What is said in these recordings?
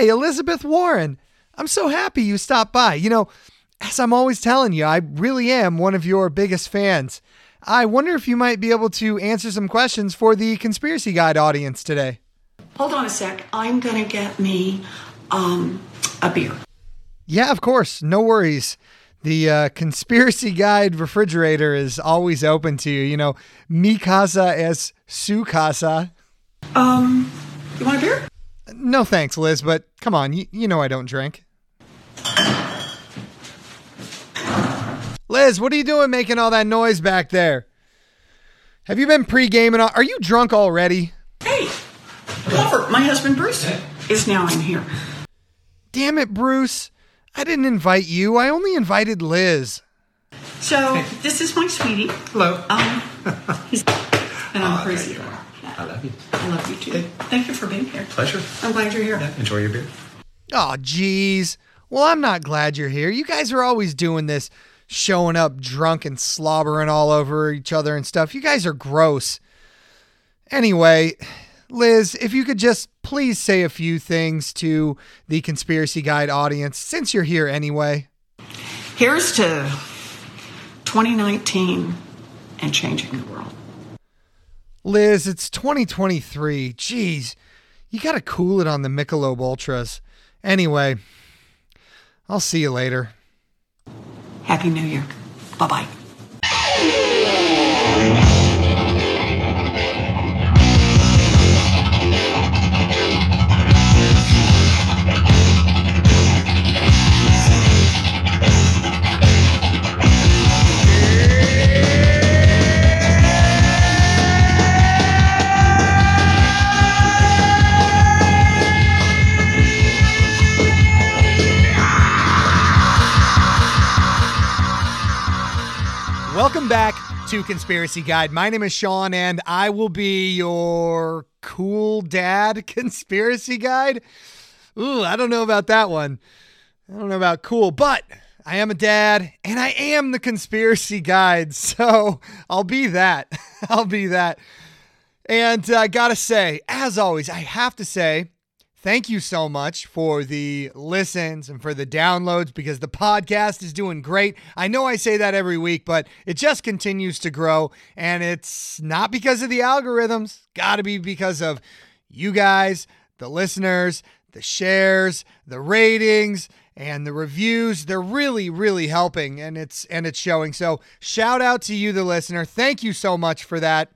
Hey, Elizabeth Warren, I'm so happy you stopped by. You know, as I'm always telling you, I really am one of your biggest fans. I wonder if you might be able to answer some questions for the Conspiracy Guide audience today. Hold on a sec. I'm gonna get me um, a beer. Yeah, of course. No worries. The uh, Conspiracy Guide refrigerator is always open to you. You know, mi casa es su casa. Um, you want a beer? No thanks, Liz, but come on, you, you know I don't drink. Liz, what are you doing making all that noise back there? Have you been pre-gaming? Are you drunk already? Hey, Clover, my husband Bruce is now in here. Damn it, Bruce. I didn't invite you. I only invited Liz. So this is my sweetie. Hello. Um, he's, and I'm Oh, crazy. there you are. I love you. I love you too. Thank you for being here. Pleasure. I'm glad you're here. Yeah, enjoy your beer. Oh, geez. Well, I'm not glad you're here. You guys are always doing this, showing up drunk and slobbering all over each other and stuff. You guys are gross. Anyway, Liz, if you could just please say a few things to the Conspiracy Guide audience since you're here anyway. Here's to 2019 and changing the world. Liz, it's 2023. Jeez, you got to cool it on the Michelob Ultras. Anyway, I'll see you later. Happy New Year. Bye bye. Welcome back to Conspiracy Guide. My name is Shawn, and I will be your cool dad conspiracy guide. Ooh, I don't know about that one. I don't know about cool, but I am a dad and I am the conspiracy guide. So I'll be that. I'll be that. And I gotta say, as always, I have to say, thank you so much for the listens and for the downloads because the podcast is doing great. I know I say that every week, but it just continues to grow. And it's not because of the algorithms, gotta be because of you guys, the listeners, the shares, the ratings and the reviews they're really really helping and it's and it's showing so shout out to you the listener thank you so much for that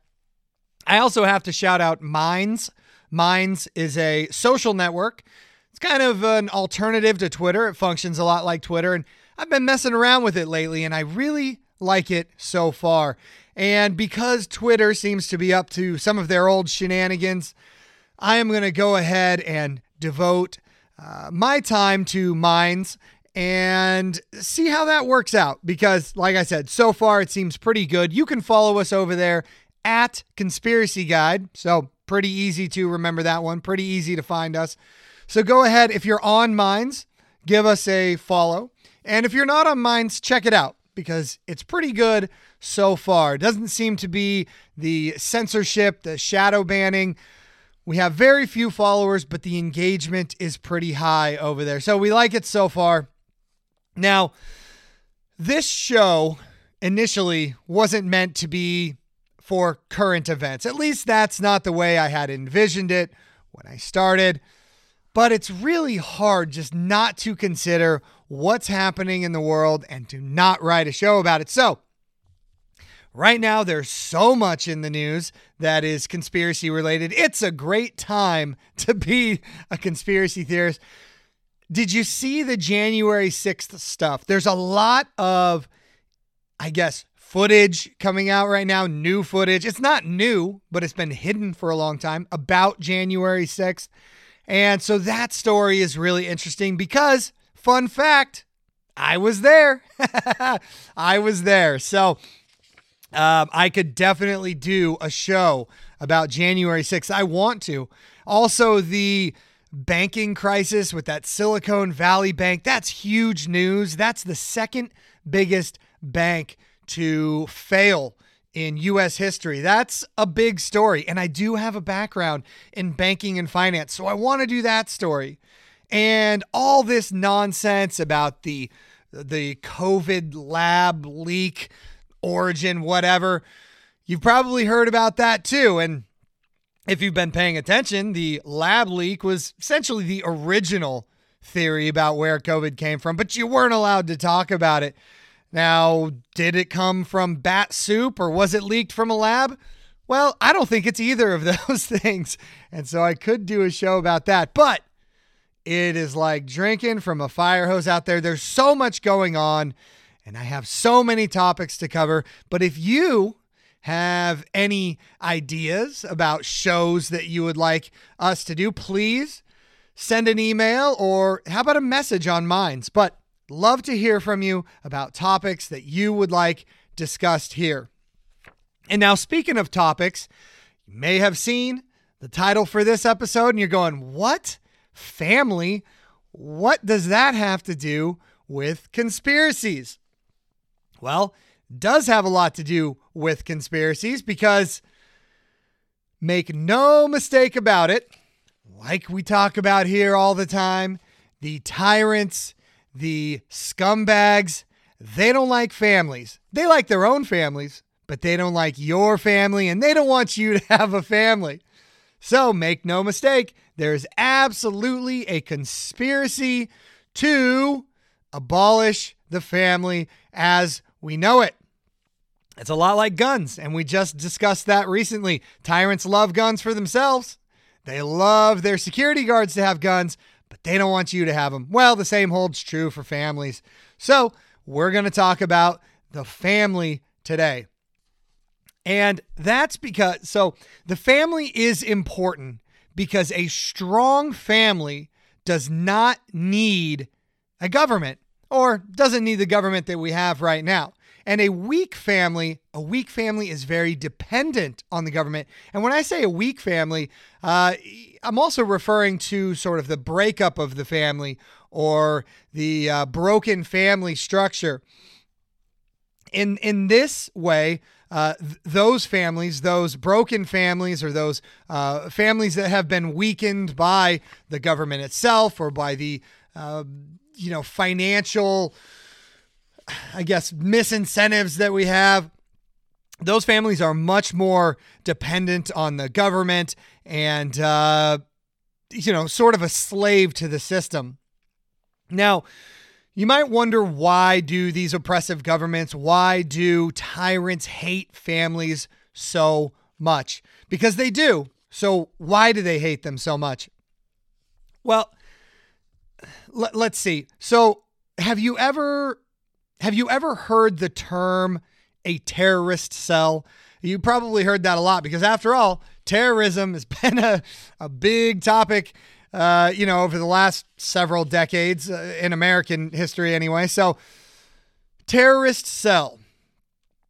I also have to shout out Minds. Minds is a social network. It's kind of an alternative to Twitter. It functions a lot like Twitter, and I've been messing around with it lately, and I really like it so far. And because Twitter seems to be up to some of their old shenanigans, I am going to go ahead and devote uh, my time to Minds and see how that works out. Because, like I said, so far it seems pretty good. You can follow us over there at Conspiracy Guide. So, pretty easy to remember that one, pretty easy to find us. So, go ahead. If you're on Minds, give us a follow. And if you're not on Minds, check it out because it's pretty good so far. It doesn't seem to be the censorship, the shadow banning. We have very few followers, but the engagement is pretty high over there. So we like it so far. Now, this show initially wasn't meant to be for current events. At least that's not the way I had envisioned it when I started. But it's really hard just not to consider what's happening in the world and to not write a show about it. So, right now, there's so much in the news that is conspiracy related. It's a great time to be a conspiracy theorist. Did you see the January 6th stuff? There's a lot of, I guess, footage coming out right now, new footage. It's not new, but it's been hidden for a long time about January 6th. And so that story is really interesting because, fun fact, I was there. I was there. So um, I could definitely do a show about January 6th. I want to. Also, the banking crisis with that Silicon Valley Bank, that's huge news. That's the second biggest bank to fail in US history. That's a big story. And I do have a background in banking and finance. So I want to do that story. and all this nonsense about the the COVID lab leak origin, whatever. You've probably heard about that too. And if you've been paying attention, the lab leak was essentially the original theory about where COVID came from, but you weren't allowed to talk about it. Now, did it come from bat soup or was it leaked from a lab? Well, I don't think it's either of those things. And so I could do a show about that. But it is like drinking from a fire hose out there. There's so much going on, and I have so many topics to cover. But if you have any ideas about shows that you would like us to do, please send an email or how about a message on Minds. But love to hear from you about topics that you would like discussed here. And now, speaking of topics, you may have seen the title for this episode and you're going, What? family. What does that have to do with conspiracies? Well, does have a lot to do with conspiracies because make no mistake about it, like we talk about here all the time, the tyrants, the scumbags, they don't like families. They like their own families, but they don't like your family and they don't want you to have a family. So make no mistake, there is absolutely a conspiracy to abolish the family as we know it. It's a lot like guns, and we just discussed that recently. Tyrants love guns for themselves. They love their security guards to have guns, they don't want you to have them. Well, the same holds true for families. So, we're going to talk about the family today. And that's because, so the family is important because a strong family does not need a government or doesn't need the government that we have right now. And a weak family, a weak family is very dependent on the government. And when I say a weak family, uh, I'm also referring to sort of the breakup of the family or the uh, broken family structure. In in this way, uh, th- those families, those broken families, or those uh, families that have been weakened by the government itself or by the, uh, you know, financial, I guess, misincentives that we have. Those families are much more dependent on the government and, uh, you know, sort of a slave to the system. Now, you might wonder why do these oppressive governments, why do tyrants hate families so much? Because they do. So why do they hate them so much? Well, let, us see. So have you ever have you ever heard the term a terrorist cell? You probably heard that a lot because after all, terrorism has been a, a big topic uh, you know, over the last several decades uh, in American history, anyway. So, terrorist cell.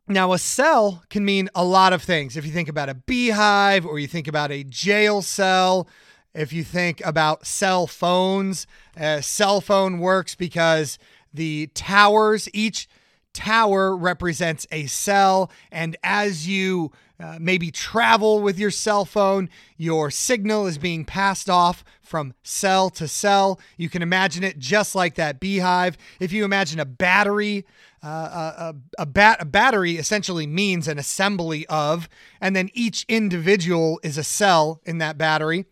Now, a cell can mean a lot of things. If you think about a beehive or you think about a jail cell, if you think about cell phones, a cell phone works because the towers, each tower represents a cell. And as you uh, maybe travel with your cell phone, your signal is being passed off from cell to cell. You can imagine it just like that beehive. If you imagine a battery, uh, a, a, a, bat, a battery essentially means an assembly of, and then each individual is a cell in that battery.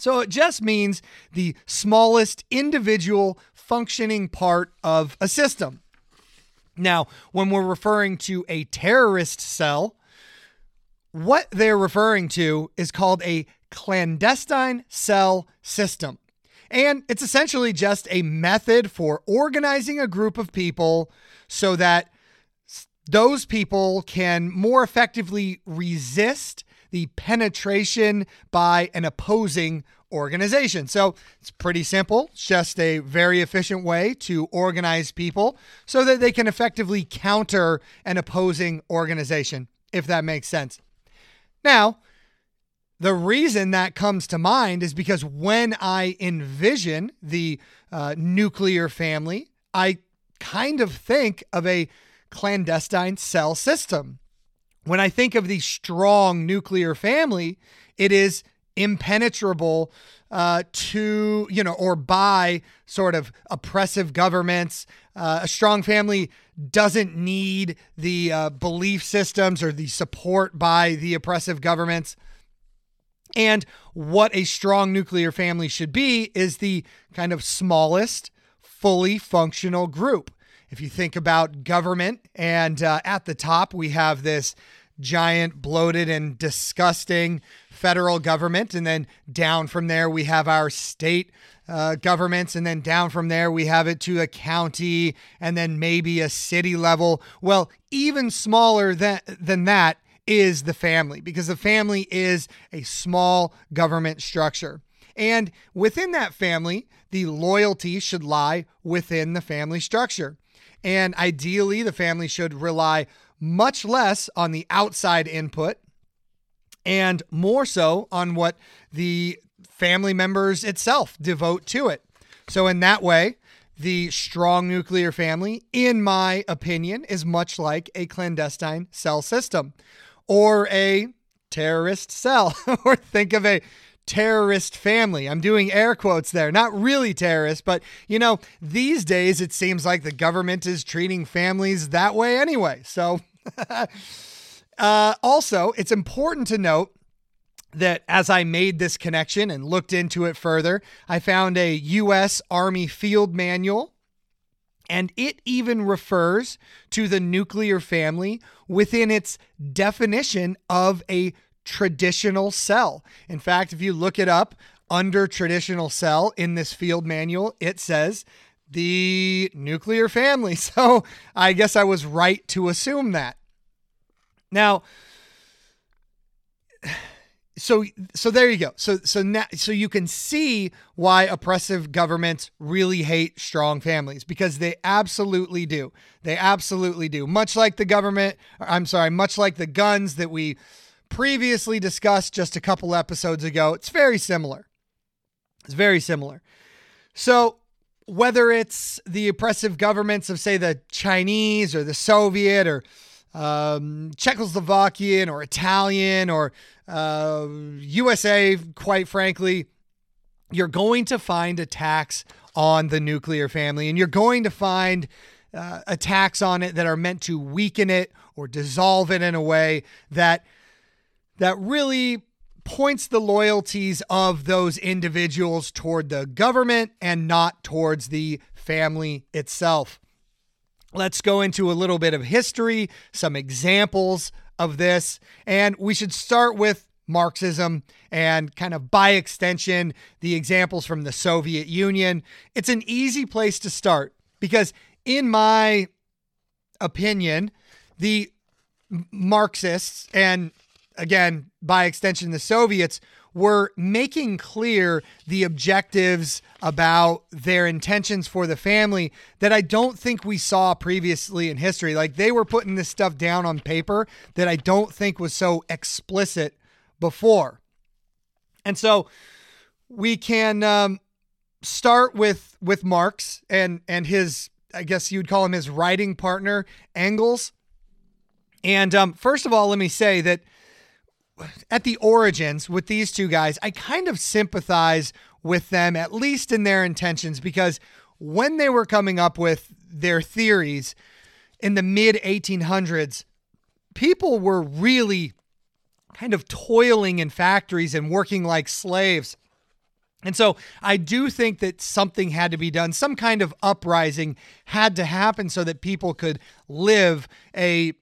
So it just means the smallest individual functioning part of a system. Now, when we're referring to a terrorist cell, what they're referring to is called a clandestine cell system. And it's essentially just a method for organizing a group of people so that those people can more effectively resist the penetration by an opposing organization. So it's pretty simple. It's just a very efficient way to organize people so that they can effectively counter an opposing organization, if that makes sense. Now, the reason that comes to mind is because when I envision the uh, nuclear family, I kind of think of a clandestine cell system. When I think of the strong nuclear family, it is impenetrable uh, to, you know, or by sort of oppressive governments. Uh, a strong family doesn't need the uh, belief systems or the support by the oppressive governments. And what a strong nuclear family should be is the kind of smallest, fully functional group. If you think about government, and uh, at the top, we have this giant, bloated, and disgusting federal government. And then down from there, we have our state uh, governments. And then down from there, we have it to a county and then maybe a city level. Well, even smaller than, than that is the family because the family is a small government structure. And within that family, the loyalty should lie within the family structure. And ideally, the family should rely much less on the outside input and more so on what the family members itself devote to it. So, in that way, the strong nuclear family, in my opinion, is much like a clandestine cell system or a terrorist cell, or think of a terrorist family. I'm doing air quotes there. Not really terrorist, but you know, these days it seems like the government is treating families that way anyway. So, uh, also, it's important to note that as I made this connection and looked into it further, I found a U.S. Army field manual and it even refers to the nuclear family within its definition of a traditional cell. In fact, if you look it up under traditional cell in this field manual, it says the nuclear family. So I guess I was right to assume that. Now, so so there you go. So so now so you can see why oppressive governments really hate strong families because they absolutely do. They absolutely do. Much like the government, I'm sorry, much like the guns that we previously discussed just a couple episodes ago, it's very similar. It's very similar. So whether it's the oppressive governments of say the Chinese or the Soviet or um, Czechoslovakian or Italian or uh, USA, quite frankly, you're going to find attacks on the nuclear family and you're going to find uh, attacks on it that are meant to weaken it or dissolve it in a way that that really points the loyalties of those individuals toward the government and not towards the family itself. Let's go into a little bit of history, some examples of this, and we should start with Marxism and kind of by extension, the examples from the Soviet Union. It's an easy place to start because, in my opinion, the Marxists and again, by extension, the Soviets were making clear the objectives about their intentions for the family that I don't think we saw previously in history. Like they were putting this stuff down on paper that I don't think was so explicit before. And so we can um, start with with Marx and and his I guess you'd call him his writing partner Engels. And um, first of all, let me say that at the origins with these two guys, I kind of sympathize with them, at least in their intentions, because when they were coming up with their theories in the mid 1800s, people were really kind of toiling in factories and working like slaves. And so I do think that something had to be done. Some kind of uprising had to happen so that people could live a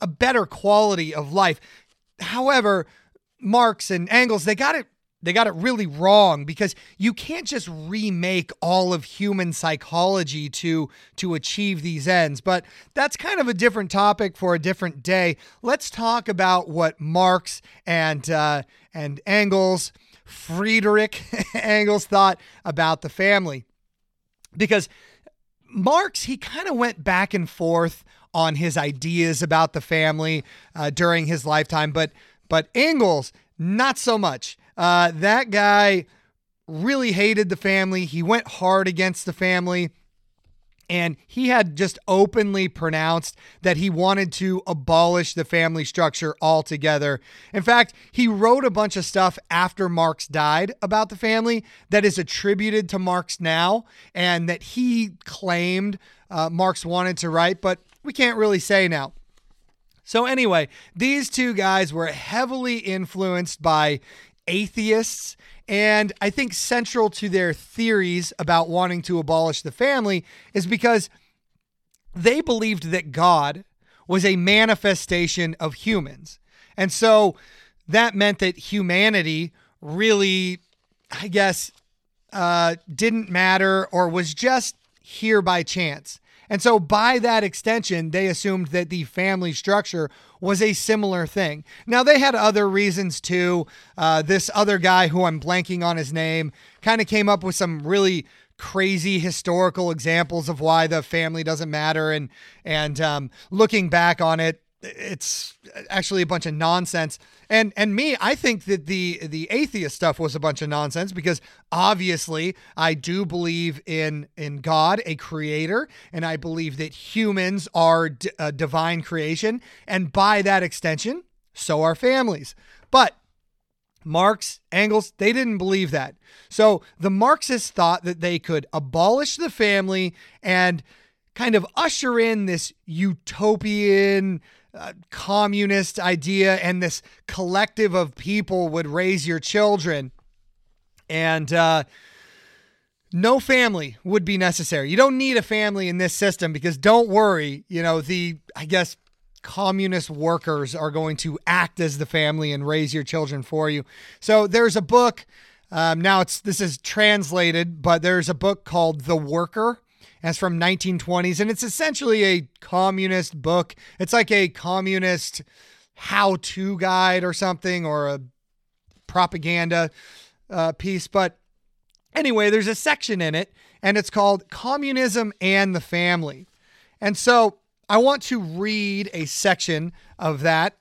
a, better quality of life. However, Marx and Engels, they got it they got it really wrong because you can't just remake all of human psychology to to achieve these ends. But that's kind of a different topic for a different day. Let's talk about what marx and uh, and engels friedrich engels thought about the family. Because marx he kind of went back and forth on his ideas about the family uh, during his lifetime, but but Engels not so much. Uh, that guy really hated the family. He went hard against the family. And he had just openly pronounced that he wanted to abolish the family structure altogether. In fact, he wrote a bunch of stuff after Marx died about the family that is attributed to Marx now and that he claimed uh, Marx wanted to write, but we can't really say now. So, anyway, these two guys were heavily influenced by atheists. And I think central to their theories about wanting to abolish the family is because they believed that God was a manifestation of humans. And so that meant that humanity really, I guess, uh, didn't matter or was just here by chance. And so, by that extension, they assumed that the family structure was a similar thing. Now, they had other reasons too. Uh, this other guy, who I'm blanking on his name, kind of came up with some really crazy historical examples of why the family doesn't matter. And and um, looking back on it, it's actually a bunch of nonsense. And and me, I think that the the atheist stuff was a bunch of nonsense because obviously I do believe in in God, a creator, and I believe that humans are d- a divine creation, and by that extension, so are families. But Marx, Engels, they didn't believe that. So the Marxists thought that they could abolish the family and kind of usher in this utopian uh, communist idea and this collective of people would raise your children. And uh, no family would be necessary. You don't need a family in this system because don't worry you know the i guess communist workers are going to act as the family and raise your children for you. So there's a book um, now it's this is translated but there's a book called the worker as from 1920s, and it's essentially a communist book. It's like a communist how-to guide or something, or a propaganda uh, piece. But anyway, there's a section in it, and it's called "Communism and the Family." And so I want to read a section of that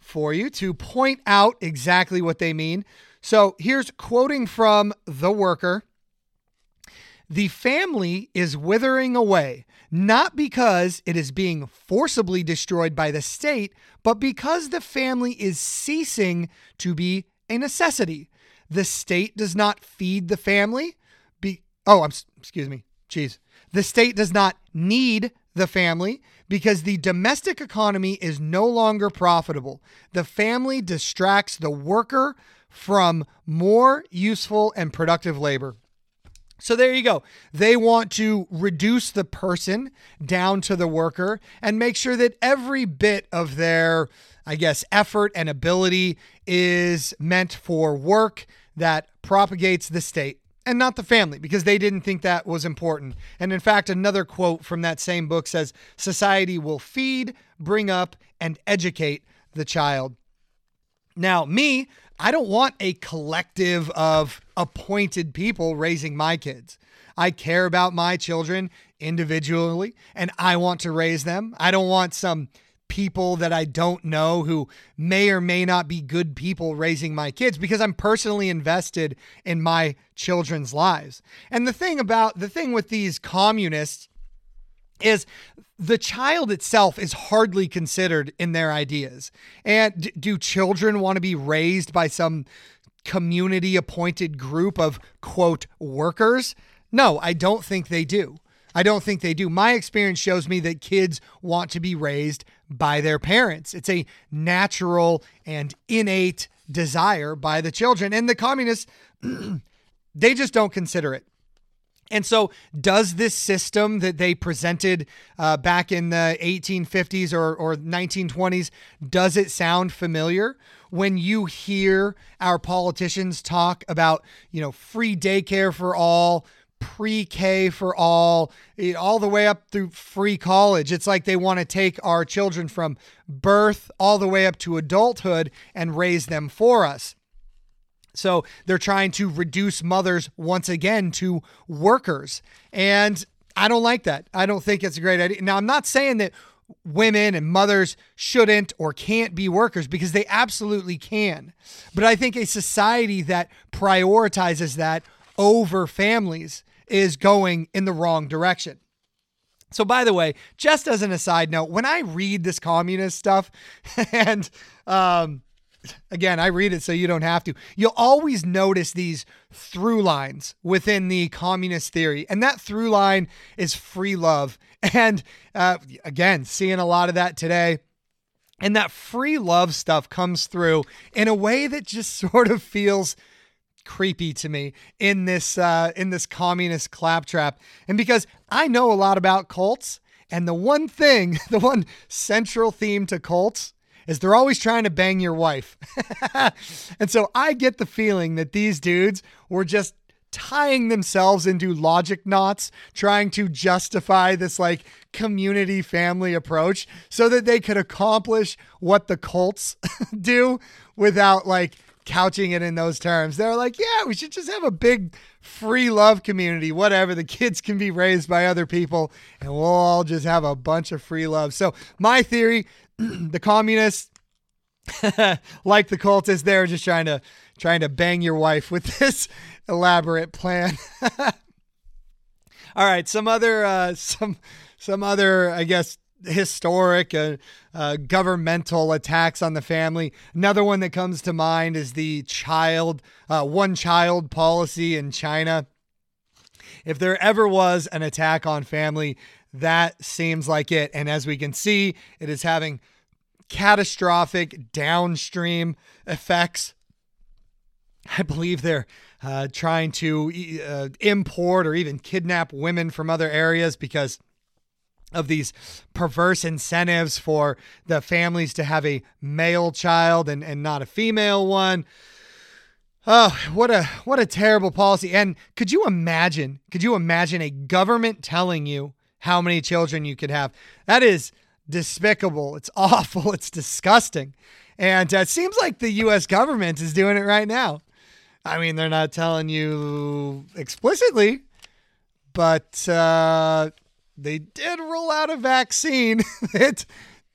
for you to point out exactly what they mean. So here's quoting from The Worker. The family is withering away, not because it is being forcibly destroyed by the state, but because the family is ceasing to be a necessity. The state does not feed the family. Be oh, I'm excuse me. Jeez. The state does not need the family because the domestic economy is no longer profitable. The family distracts the worker from more useful and productive labor. So there you go. They want to reduce the person down to the worker and make sure that every bit of their, I guess, effort and ability is meant for work that propagates the state and not the family because they didn't think that was important. And in fact, another quote from that same book says society will feed, bring up, and educate the child. Now, me, I don't want a collective of appointed people raising my kids. I care about my children individually and I want to raise them. I don't want some people that I don't know who may or may not be good people raising my kids because I'm personally invested in my children's lives. And the thing about the thing with these communists is the child itself is hardly considered in their ideas. And do children want to be raised by some community appointed group of quote workers? No, I don't think they do. I don't think they do. My experience shows me that kids want to be raised by their parents. It's a natural and innate desire by the children. And the communists, they just don't consider it. And so, does this system that they presented uh, back in the 1850s or, or 1920s, does it sound familiar? When you hear our politicians talk about, you know, free daycare for all, pre-K for all, all the way up through free college. It's like they want to take our children from birth all the way up to adulthood and raise them for us. So they're trying to reduce mothers once again to workers. And I don't like that. I don't think it's a great idea. Now, I'm not saying that women and mothers shouldn't or can't be workers because they absolutely can. But I think a society that prioritizes that over families is going in the wrong direction. So, by the way, just as an aside note, when I read this communist stuff, and um, again, I read it so you don't have to, you'll always notice these through lines within the communist theory. And that through line is free love. And uh, again, seeing a lot of that today. And that free love stuff comes through in a way that just sort of feels creepy to me in this uh, in this communist claptrap. And because I know a lot about cults, and the one thing, the one central theme to cults is they're always trying to bang your wife. and so I get the feeling that these dudes were just tying themselves into logic knots, trying to justify this like community family approach so that they could accomplish what the cults do without like couching it in those terms. They're like, yeah, we should just have a big free love community, whatever. The kids can be raised by other people and we'll all just have a bunch of free love. So, my theory the communists, like the cultists, they're just trying to trying to bang your wife with this elaborate plan. all right, some other uh, some some other I guess historic uh, uh, governmental attacks on the family. Another one that comes to mind is the child, uh, one child policy in China. If there ever was an attack on family, that seems like it. And as we can see, it is having catastrophic downstream effects. I believe they're uh, trying to uh, import or even kidnap women from other areas because of these perverse incentives for the families to have a male child and, and not a female one. Oh, what a what a terrible policy. And could you imagine, could you imagine a government telling you how many children you could have? That is despicable. It's awful. It's disgusting. And uh, it seems like the US government is doing it right now. I mean, they're not telling you explicitly, but uh, they did roll out a vaccine that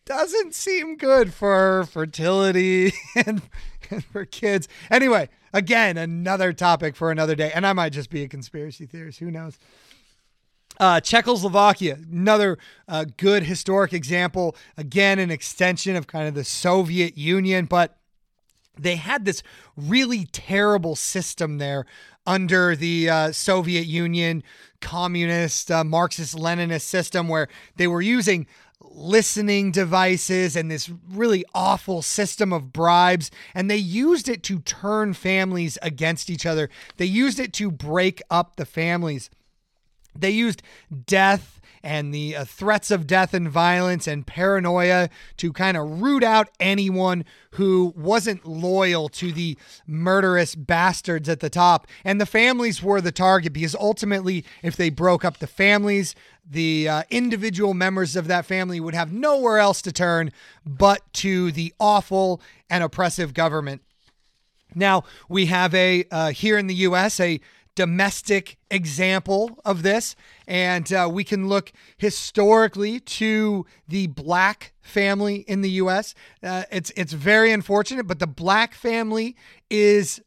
doesn't seem good for fertility and, and for kids. Anyway, again, another topic for another day. And I might just be a conspiracy theorist. Who knows? Uh, Czechoslovakia, another uh, good historic example. Again, an extension of kind of the Soviet Union, but they had this really terrible system there under the uh, Soviet Union communist, uh, Marxist Leninist system where they were using listening devices and this really awful system of bribes. And they used it to turn families against each other, they used it to break up the families. They used death and the uh, threats of death and violence and paranoia to kind of root out anyone who wasn't loyal to the murderous bastards at the top. And the families were the target because ultimately, if they broke up the families, the uh, individual members of that family would have nowhere else to turn but to the awful and oppressive government. Now, we have a, uh, here in the US, a domestic example of this. And uh, we can look historically to the black family in the U.S. Uh, it's it's very unfortunate, but the black family is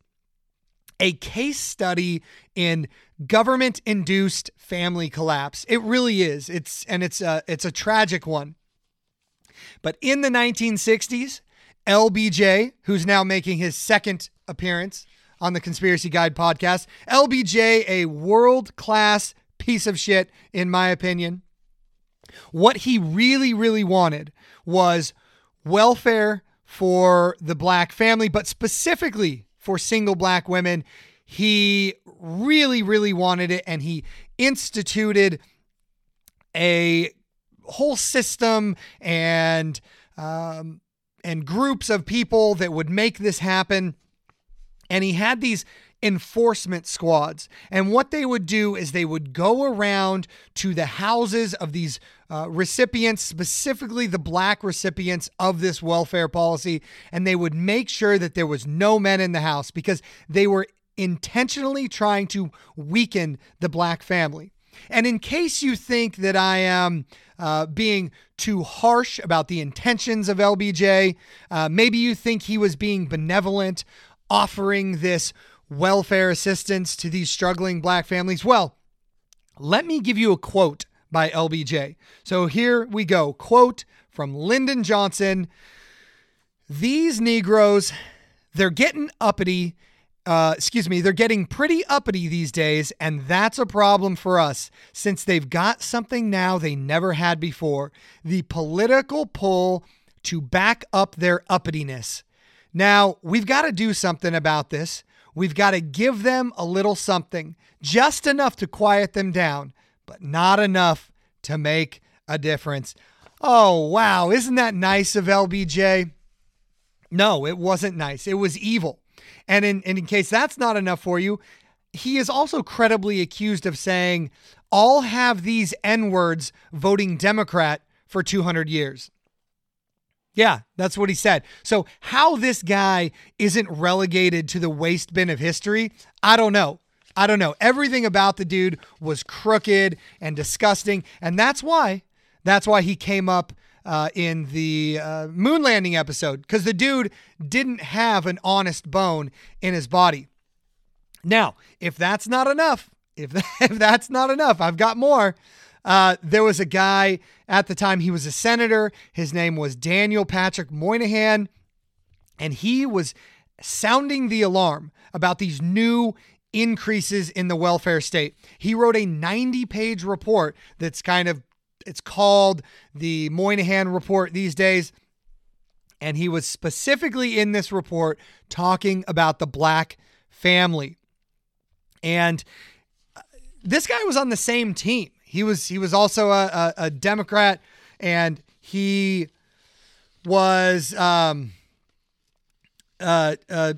a case study in government-induced family collapse. It really is. It's and it's a, it's a tragic one. But in the 1960s, LBJ, who's now making his second appearance on the Conspiracy Guide podcast. LBJ, a world class piece of shit, in my opinion. What he really, really wanted was welfare for the black family, but specifically for single black women. He really, really wanted it, and he instituted a whole system and um, and groups of people that would make this happen. And he had these enforcement squads. And what they would do is they would go around to the houses of these uh, recipients, specifically the black recipients of this welfare policy, and they would make sure that there was no men in the house because they were intentionally trying to weaken the black family. And in case you think that I am uh, being too harsh about the intentions of LBJ, uh, maybe you think he was being benevolent offering this welfare assistance to these struggling black families? Well, let me give you a quote by LBJ. So here we go. Quote from Lyndon Johnson These Negroes, they're getting uppity. Uh, excuse me, they're getting pretty uppity these days, and that's a problem for us since they've got something now they never had before the political pull to back up their uppityness. Now, we've got to do something about this. We've got to give them a little something, just enough to quiet them down, but not enough to make a difference. Oh, wow. Isn't that nice of LBJ? No, it wasn't nice. It was evil. And in, and in case that's not enough for you, he is also credibly accused of saying, I'll have these N words voting Democrat for 200 years. Yeah, that's what he said. So, how this guy isn't relegated to the waste bin of history, I don't know. I don't know. Everything about the dude was crooked and disgusting. And that's why, that's why he came up uh, in the uh, moon landing episode, because the dude didn't have an honest bone in his body. Now, if that's not enough, if, if that's not enough, I've got more. Uh, there was a guy at the time, he was a senator. His name was Daniel Patrick Moynihan, and he was sounding the alarm about these new increases in the welfare state. He wrote a 90 page report that's kind of it's called the Moynihan report these days and he was specifically in this report talking about the black family. And uh, this guy was on the same team. He was he was also a, a, a Democrat, and he was um, uh, uh,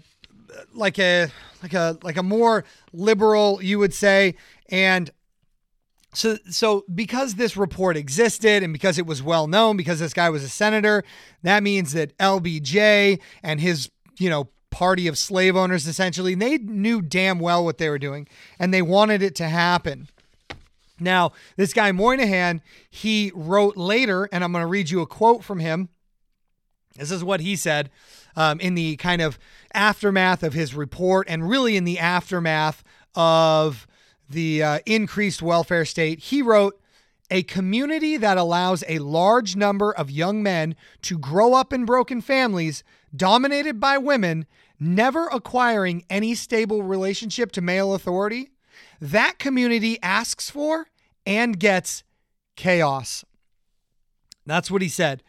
like a like a like a more liberal, you would say, and so so because this report existed and because it was well known, because this guy was a senator, that means that LBJ and his you know party of slave owners essentially they knew damn well what they were doing and they wanted it to happen now, this guy Moynihan, he wrote later, and I'm going to read you a quote from him. This is what he said um, in the kind of aftermath of his report, and really in the aftermath of the uh, increased welfare state. He wrote, a community that allows a large number of young men to grow up in broken families dominated by women, never acquiring any stable relationship to male authority, that community asks for and gets chaos. That's what he said.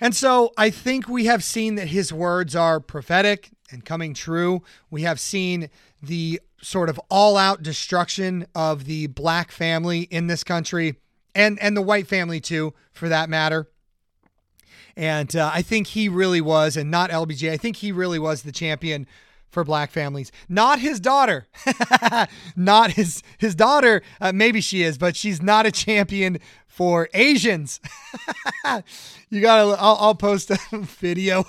And so I think we have seen that his words are prophetic and coming true. We have seen the sort of all out destruction of the black family in this country and, and the white family too, for that matter. And uh, I think he really was, and not LBJ, I think he really was the champion for black families. Not his daughter. not his his daughter. Uh, maybe she is, but she's not a champion for Asians. you gotta. I'll, I'll, post a video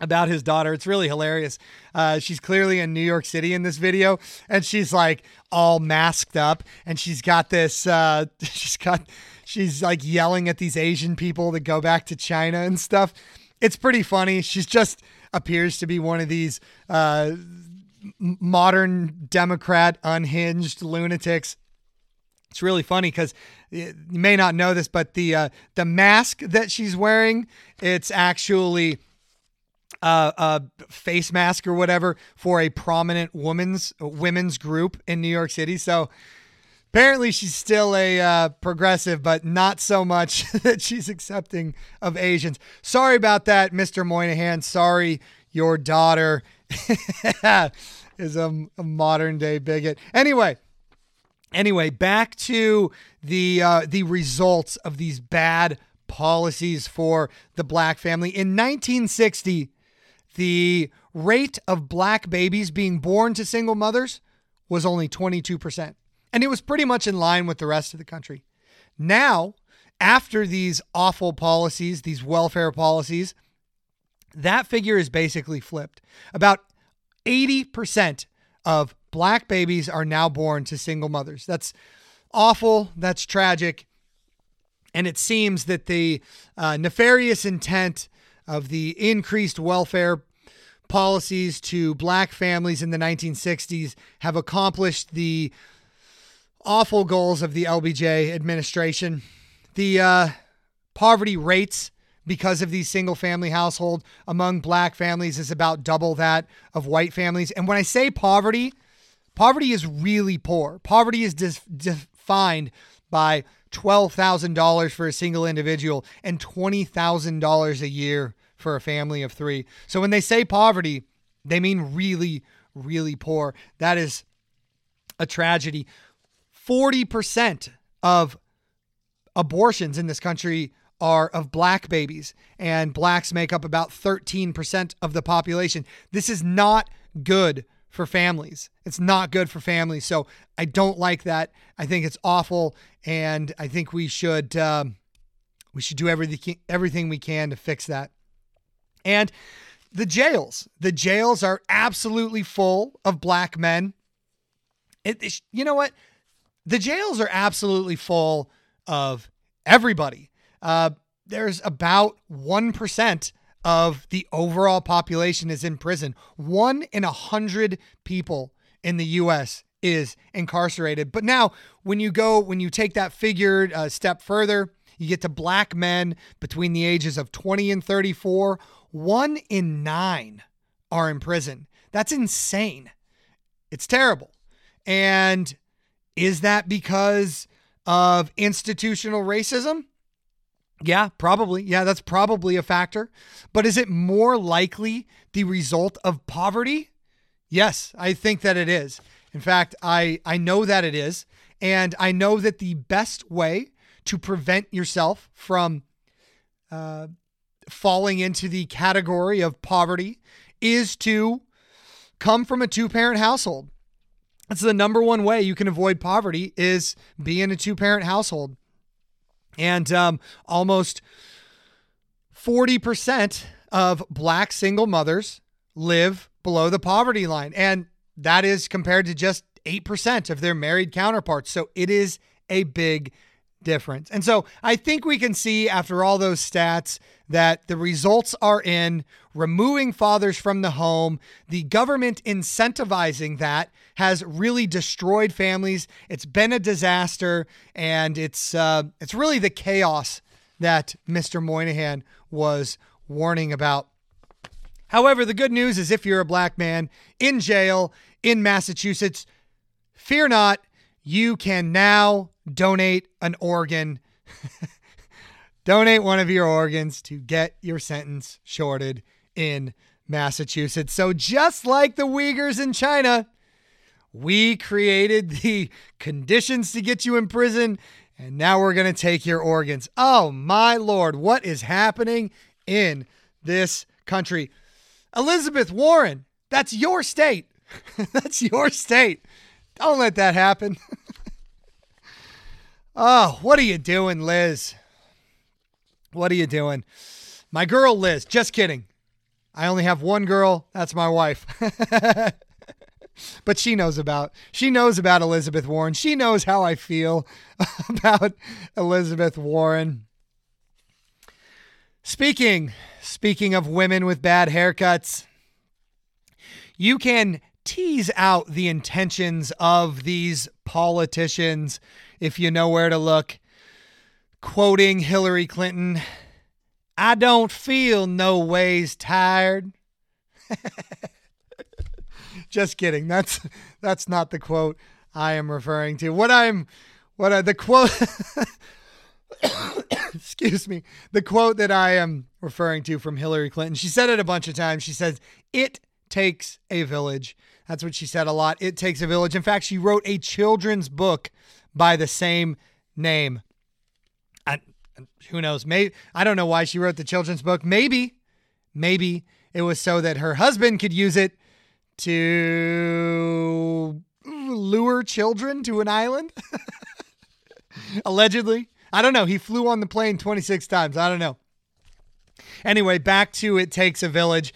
about his daughter. It's really hilarious. Uh, she's clearly in New York City in this video, and she's like all masked up, and she's got this. Uh, she's got. She's like yelling at these Asian people that go back to China and stuff. It's pretty funny. She's just appears to be one of these uh, modern Democrat unhinged lunatics. It's really funny because you may not know this, but the uh, the mask that she's wearing, it's actually uh, a face mask or whatever for a prominent women's women's group in New York City. So apparently she's still a uh, progressive, but not so much that she's accepting of Asians. Sorry about that, Mr. Moynihan. Sorry, your daughter is a, a, modern day bigot. Anyway, anyway, back to the uh, the results of these bad policies for the black family in 1960. The rate of black babies being born to single mothers was only 22 percent. And it was pretty much in line with the rest of the country. Now, after these awful policies, these welfare policies, that figure is basically flipped. About 80% of black babies are now born to single mothers. That's awful. That's tragic. And it seems that the uh, nefarious intent of the increased welfare policies to black families in the 1960s have accomplished the awful goals of the LBJ administration. The uh, poverty rates because of these single family household among black families is about double that of white families. And when I say poverty, poverty is really poor. Poverty is defined by $12,000 for a single individual and $20,000 a year for a family of three. So when they say poverty, they mean really, really poor. That is a tragedy. 40% of abortions in this country are of black babies, and blacks make up about 13% of the population. This is not good for families. It's not good for families. So I don't like that. I think it's awful, and I think we should um, we should do everything everything we can to fix that. And the jails, the jails are absolutely full of black men. It, it, you know what? The jails are absolutely full of everybody. Uh, there's about 1% of the overall population is in prison. One in a hundred people in the U.S. is incarcerated. But now, when you go, when you take that figure a step further, you get to black men between the ages of 20 and 34. One in nine are in prison. That's insane. It's terrible. And is that because of institutional racism? Yeah, probably. Yeah, that's probably a factor. But is it more likely the result of poverty? Yes, I think that it is. In fact, I, I know that it is. And I know that the best way to prevent yourself from uh, falling into the category of poverty is to come from a two parent household. That's the number one way you can avoid poverty is be in a two parent household. And um, almost 40% of black single mothers live below the poverty line. And that is compared to just 8% of their married counterparts. So it is a big difference. And so I think we can see after all those stats that the results are in removing fathers from the home. The government incentivizing that has really destroyed families. It's been a disaster, and it's uh, it's really the chaos that Mr. Moynihan was warning about. However, the good news is if you're a black man in jail in Massachusetts, fear not, you can now donate an organ. donate one of your organs to get your sentence shorted in Massachusetts. So, just like the Uyghurs in China, we created the conditions to get you in prison, and now we're going to take your organs. Oh, my Lord, what is happening in this country? Elizabeth Warren, that's your state. that's your state. Don't let that happen. oh, what are you doing, Liz? What are you doing? My girl, Liz. Just kidding. I only have one girl. That's my wife. but she knows about she knows about Elizabeth Warren. She knows how I feel about Elizabeth Warren. Speaking speaking of women with bad haircuts, you can tease out the intentions of these politicians if you know where to look. Quoting Hillary Clinton, I don't feel no ways tired. Just kidding. That's that's not the quote I am referring to. What I'm what I, the quote excuse me. The quote that I am referring to from Hillary Clinton. She said it a bunch of times. She says, "It takes a village." That's what she said a lot. It takes a village. In fact, she wrote a children's book by the same name. I, who knows? Maybe I don't know why she wrote the children's book. Maybe, maybe it was so that her husband could use it to lure children to an island. Allegedly. I don't know. He flew on the plane 26 times. I don't know. Anyway, back to It Takes a Village.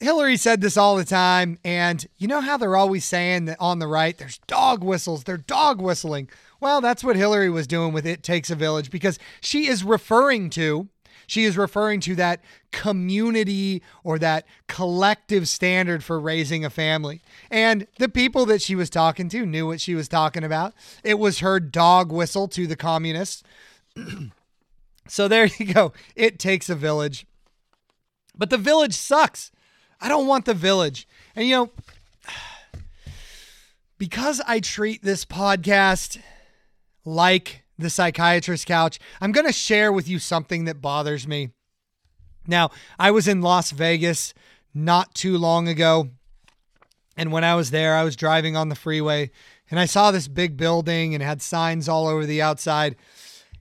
Hillary said this all the time. And you know how they're always saying that on the right, there's dog whistles, they're dog whistling. Well, that's what Hillary was doing with It Takes a Village because she is referring to she is referring to that community or that collective standard for raising a family. And the people that she was talking to knew what she was talking about. It was her dog whistle to the communists. so there you go. It takes a village. But the village sucks. I don't want the village. And you know, because I treat this podcast like the psychiatrist couch, I'm going to share with you something that bothers me. Now, I was in Las Vegas not too long ago. And when I was there, I was driving on the freeway and I saw this big building and had signs all over the outside.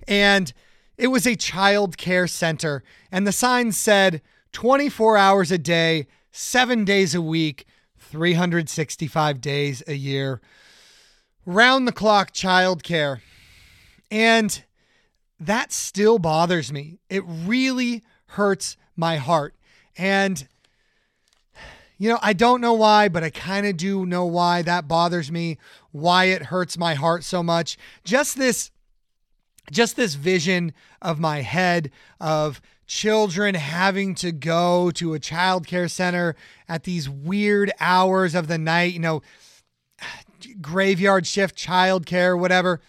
And it was a child care center. And the sign said 24 hours a day, seven days a week, 365 days a year. Round the clock child care. And that still bothers me. It really hurts my heart. And, you know, I don't know why, but I kind of do know why that bothers me, why it hurts my heart so much. Just this. Just this vision of my head of children having to go to a child care center at these weird hours of the night, you know, graveyard shift child care, whatever.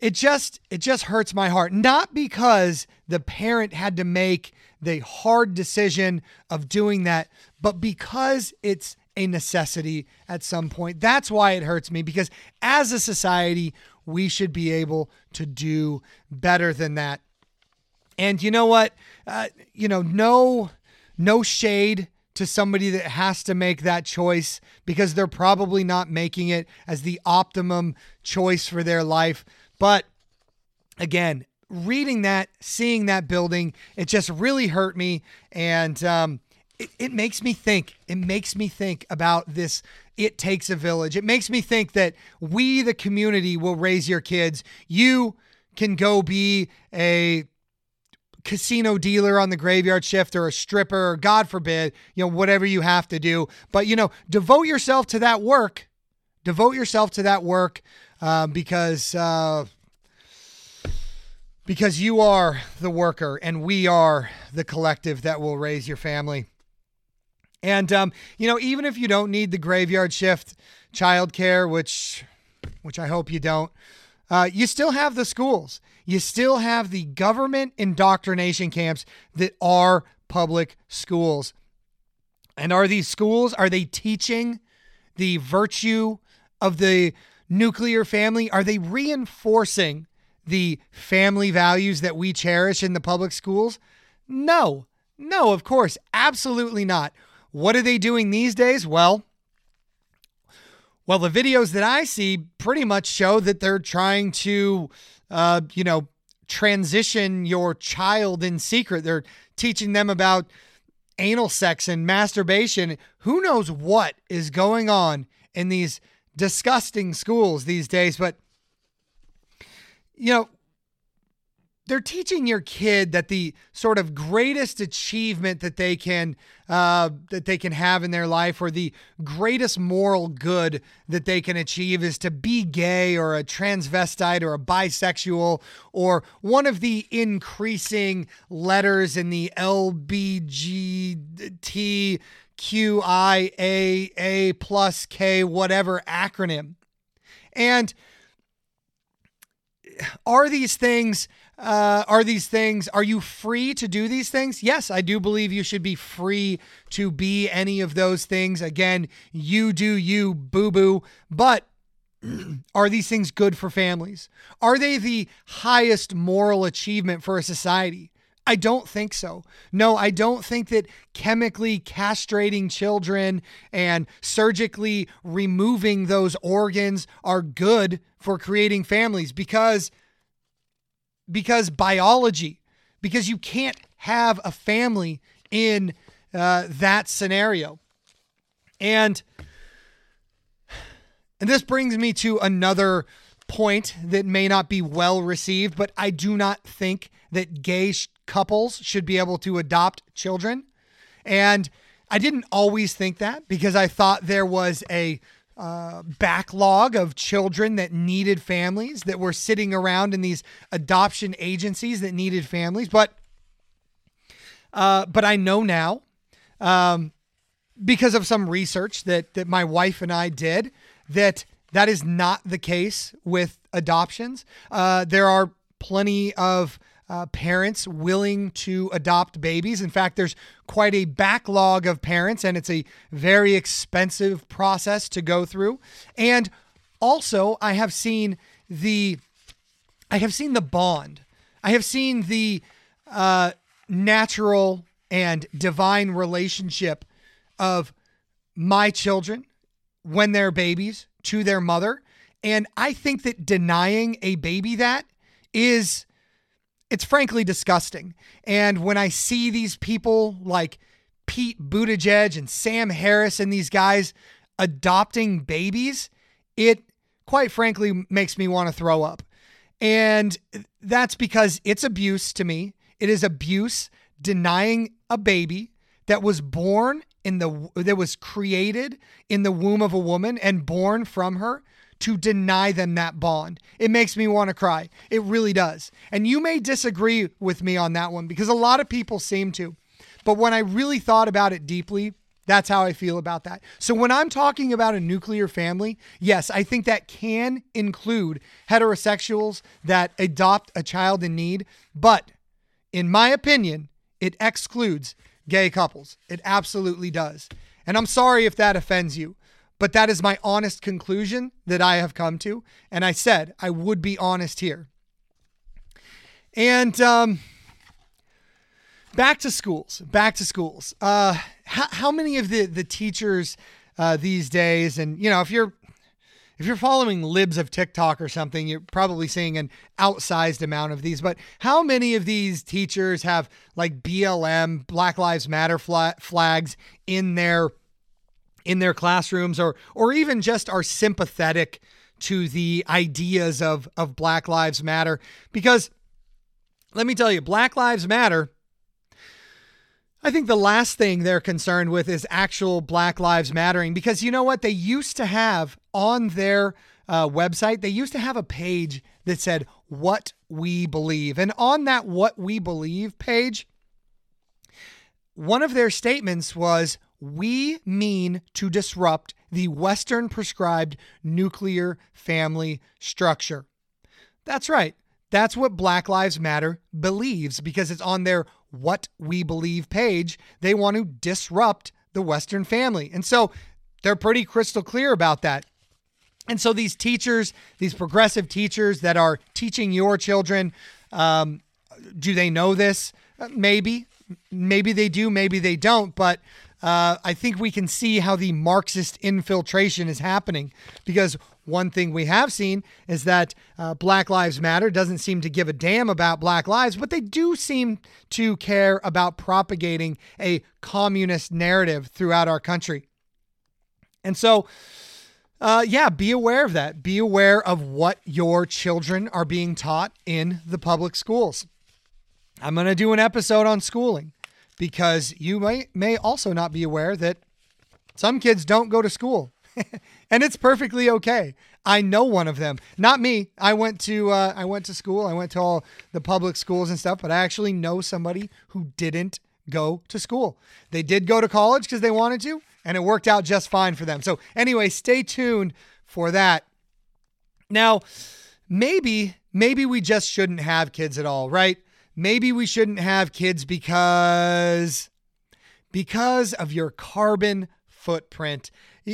It just it just hurts my heart. Not because the parent had to make the hard decision of doing that but because it's a necessity at some point. That's why it hurts me because as a society we should be able to do better than that and you know what uh, you know no no shade to somebody that has to make that choice because they're probably not making it as the optimum choice for their life but again, reading that, seeing that building, it just really hurt me. And um, it, it makes me think. It makes me think about this. It takes a village. It makes me think that we, the community, will raise your kids. You can go be a casino dealer on the graveyard shift or a stripper or god forbid you know whatever you have to do but you know devote yourself to that work devote yourself to that work uh, because uh, because you are the worker and we are the collective that will raise your family. And um, you know, even if you don't need the graveyard shift childcare, which which I hope you don't, uh, you still have the schools. You still have the government indoctrination camps that are public schools. And are these schools are they teaching the virtue of the nuclear family? Are they reinforcing the family values that we cherish in the public schools? No, no, of course, absolutely not. What are they doing these days? Well, well, the videos that I see pretty much show that they're trying to, uh, you know, transition your child in secret. They're teaching them about anal sex and masturbation. Who knows what is going on in these disgusting schools these days? But you know, they're teaching your kid that the sort of greatest achievement that they can uh, that they can have in their life or the greatest moral good that they can achieve is to be gay or a transvestite or a bisexual or one of the increasing letters in the LBGTQIAA plus K whatever acronym. And are these things uh, are these things are you free to do these things? Yes i do believe you should be free to be any of those things. Again you do you boo boo but are these things good for families? Are they the highest moral achievement for a society? I don't think so. No, I don't think that chemically castrating children and surgically removing those organs are good for creating families because because biology because you can't have a family in uh, that scenario. And and this brings me to another point that may not be well received, but I do not think that gay sh- couples should be able to adopt children. And I didn't always think that because I thought there was a uh, backlog of children that needed families that were sitting around in these adoption agencies that needed families. But Uh, but I know now, um, because of some research that that my wife and I did, that that is not the case with adoptions. Uh, there are plenty of uh, parents willing to adopt babies. In fact, there's quite a backlog of parents, and it's a very expensive process to go through. And also, I have seen the, I have seen the bond. I have seen the uh, natural and divine relationship of my children when they're babies to their mother. And I think that denying a baby that is it's frankly disgusting. And when I see these people like Pete Buttigieg and Sam Harris and these guys adopting babies, it quite frankly makes me want to throw up. And that's because it's abuse to me. It is abuse denying a baby that was born in the that was created in the womb of a woman and born from her to deny them that bond. It makes me want to cry. It really does. And you may disagree with me on that one because a lot of people seem to. But when I really thought about it deeply, that's how I feel about that. So when I'm talking about a nuclear family, yes, I think that can include heterosexuals that adopt a child in need. But in my opinion, it excludes gay couples. It absolutely does. And I'm sorry if that offends you. But that is my honest conclusion that I have come to. And I said I would be honest here. And um, back to schools, back to schools. Uh, how, how many of the, the teachers uh, these days, and you know, if you're if you're following libs of TikTok or something, you're probably seeing an outsized amount of these. But how many of these teachers have like BLM, Black Lives Matter flags in their in their classrooms or or even just are sympathetic to the ideas of of Black Lives Matter. Because let me tell you Black Lives Matter I think the last thing they're concerned with is actual Black Lives Mattering. Because you know what? They used to have on their uh, website they used to have a page that said what we believe. And on that what we believe page one of their statements was we mean to disrupt the Western prescribed nuclear family structure. That's right. That's what Black Lives Matter believes because it's on their What We Believe page. They want to disrupt the Western family. And so they're pretty crystal clear about that. And so these teachers, these progressive teachers that are teaching your children, um, do they know this? Uh, maybe. Maybe they do, maybe they don't. But uh, I think we can see how the Marxist infiltration is happening because one thing we have seen is that uh, Black Lives Matter doesn't seem to give a damn about Black lives, but they do seem to care about propagating a communist narrative throughout our country. And so, uh, yeah, be aware of that. Be aware of what your children are being taught in the public schools. I'm going to do an episode on schooling because you may may also not be aware that some kids don't go to school. and it's perfectly okay. I know one of them. Not me. I went to uh, I went to school. I went to all the public schools and stuff, but I actually know somebody who didn't go to school. They did go to college because they wanted to, and it worked out just fine for them. So anyway, stay tuned for that. Now, maybe maybe we just shouldn't have kids at all, right? Maybe we shouldn't have kids because because of your carbon footprint.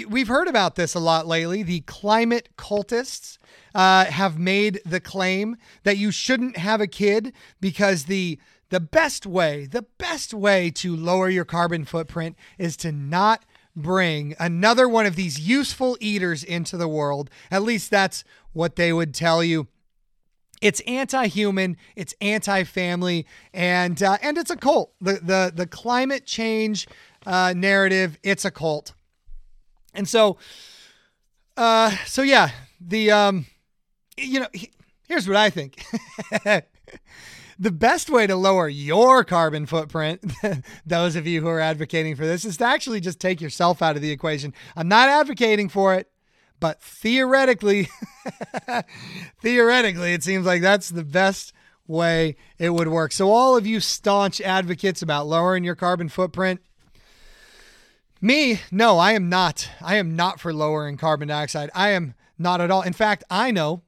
We've heard about this a lot lately. The climate cultists uh, have made the claim that you shouldn't have a kid because the the best way, the best way to lower your carbon footprint is to not bring another one of these useful eaters into the world. At least that's what they would tell you it's anti-human, it's anti-family, and uh, and it's a cult. The the the climate change uh, narrative, it's a cult. And so, uh, so yeah, the um, you know, here's what I think. the best way to lower your carbon footprint, those of you who are advocating for this, is to actually just take yourself out of the equation. I'm not advocating for it. But theoretically, theoretically, it seems like that's the best way it would work. So, all of you staunch advocates about lowering your carbon footprint, me, no, I am not. I am not for lowering carbon dioxide. I am not at all. In fact, I know,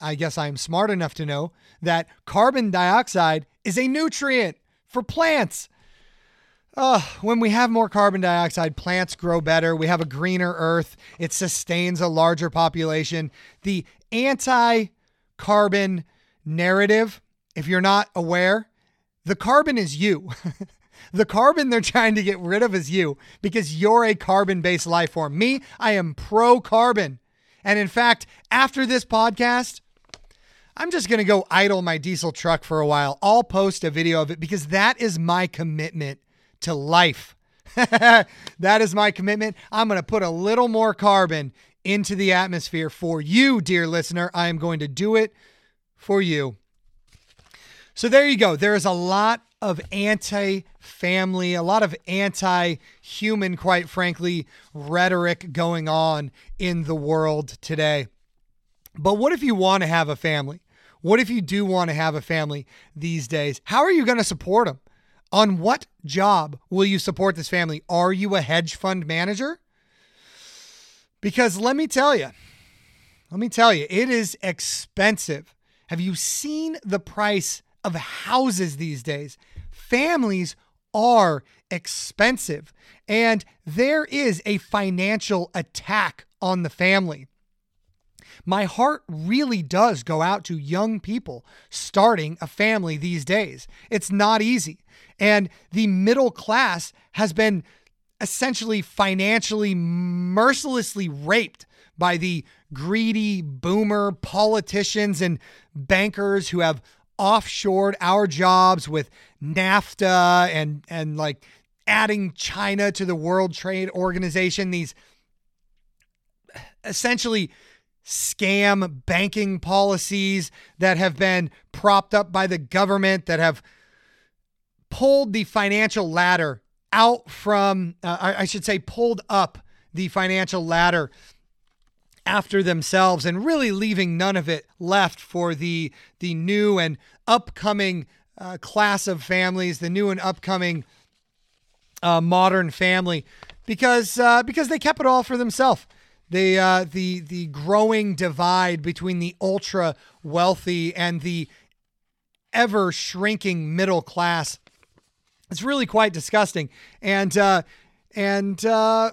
I guess I am smart enough to know that carbon dioxide is a nutrient for plants. Uh, when we have more carbon dioxide, plants grow better. We have a greener earth. It sustains a larger population. The anti carbon narrative, if you're not aware, the carbon is you. the carbon they're trying to get rid of is you because you're a carbon based life form. Me, I am pro carbon. And in fact, after this podcast, I'm just going to go idle my diesel truck for a while. I'll post a video of it because that is my commitment to life. that is my commitment. I'm going to put a little more carbon into the atmosphere for you, dear listener. I am going to do it for you. So there you go. There is a lot of anti family, a lot of anti human, quite frankly, rhetoric going on in the world today. But what if you want to have a family? What if you do want to have a family these days? How are you going to support them? On what job will you support this family? Are you a hedge fund manager? Because let me tell you, let me tell you, it is expensive. Have you seen the price of houses these days? Families are expensive, and there is a financial attack on the family. My heart really does go out to young people starting a family these days. It's not easy. And the middle class has been essentially financially mercilessly raped by the greedy boomer politicians and bankers who have offshored our jobs with NAFTA and and like adding China to the World Trade Organization these essentially scam banking policies that have been propped up by the government that have pulled the financial ladder out from, uh, I, I should say, pulled up the financial ladder after themselves and really leaving none of it left for the the new and upcoming uh, class of families, the new and upcoming uh, modern family, because uh, because they kept it all for themselves the uh, the the growing divide between the ultra wealthy and the ever shrinking middle class. It's really quite disgusting, and uh, and uh,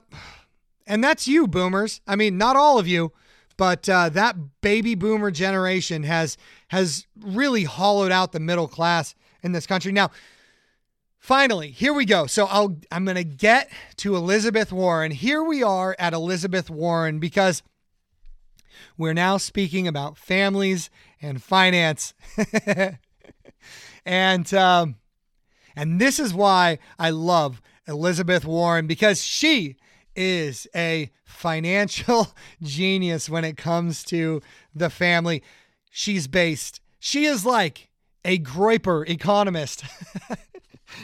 and that's you, boomers. I mean, not all of you, but uh, that baby boomer generation has has really hollowed out the middle class in this country. Now, Finally, here we go. So I'll I'm going to get to Elizabeth Warren. Here we are at Elizabeth Warren because we're now speaking about families and finance. and um, and this is why I love Elizabeth Warren because she is a financial genius when it comes to the family. She's based. She is like a Groyper economist.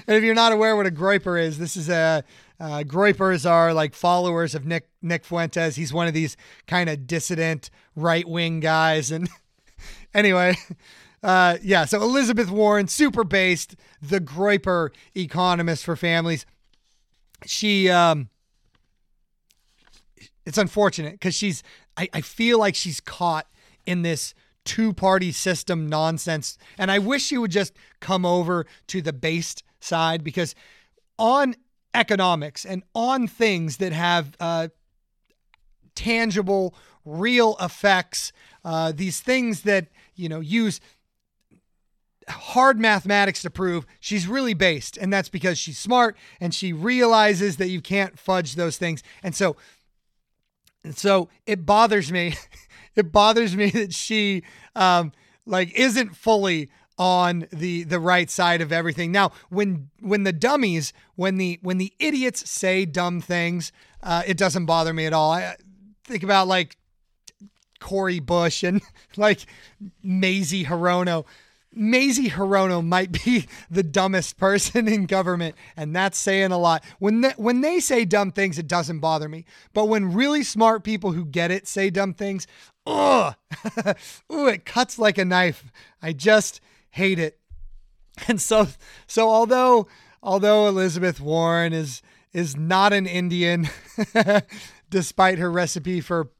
and if you're not aware what a groyper is, this is a uh, groypers are like followers of Nick Nick Fuentes. He's one of these kind of dissident right wing guys. And anyway, uh, yeah. So Elizabeth Warren, super based, the groyper economist for families. She, um, it's unfortunate because she's. I, I feel like she's caught in this two party system nonsense. And I wish she would just come over to the based side because on economics and on things that have uh, tangible, real effects, uh, these things that, you know, use hard mathematics to prove she's really based. And that's because she's smart and she realizes that you can't fudge those things. And so, and so it bothers me. it bothers me that she, um, like isn't fully on the the right side of everything. Now, when when the dummies, when the when the idiots say dumb things, uh, it doesn't bother me at all. I think about like Cori Bush and like Mazie Hirono. Mazie Hirono might be the dumbest person in government, and that's saying a lot. When they, when they say dumb things, it doesn't bother me. But when really smart people who get it say dumb things, ugh, ooh, it cuts like a knife. I just hate it. And so so although although Elizabeth Warren is is not an Indian despite her recipe for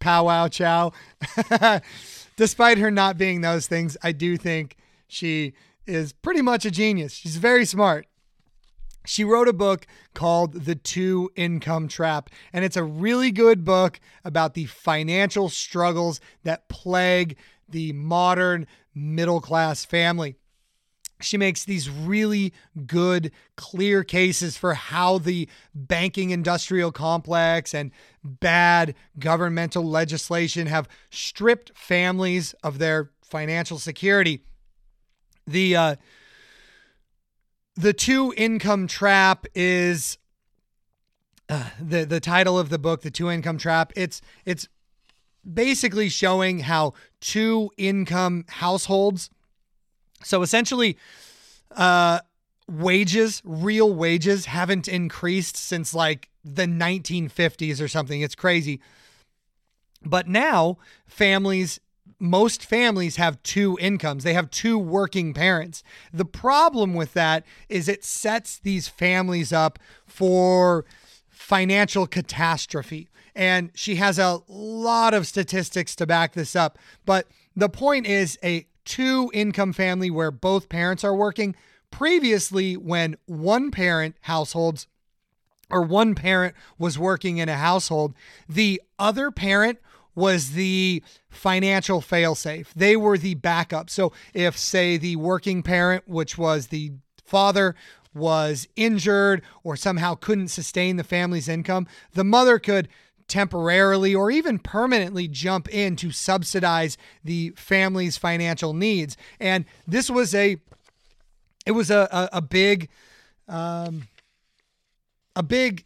powwow chow, despite her not being those things, I do think she is pretty much a genius. She's very smart. She wrote a book called The Two Income Trap, and it's a really good book about the financial struggles that plague the modern middle class family. She makes these really good, clear cases for how the banking industrial complex and bad governmental legislation have stripped families of their financial security. The uh, the two income trap is uh, the the title of the book, the two income trap. It's it's basically showing how two income households. So essentially, uh, wages, real wages, haven't increased since like the 1950s or something. It's crazy. But now families most families have two incomes. They have two working parents. The problem with that is it sets these families up for financial catastrophe. And she has a lot of statistics to back this up. But the point is a two income family where both parents are working. Previously, when one parent households or one parent was working in a household, the other parent was the financial failsafe. They were the backup. So if, say, the working parent, which was the father, was injured or somehow couldn't sustain the family's income, the mother could temporarily or even permanently jump in to subsidize the family's financial needs. And this was a it was a a, a big um, a big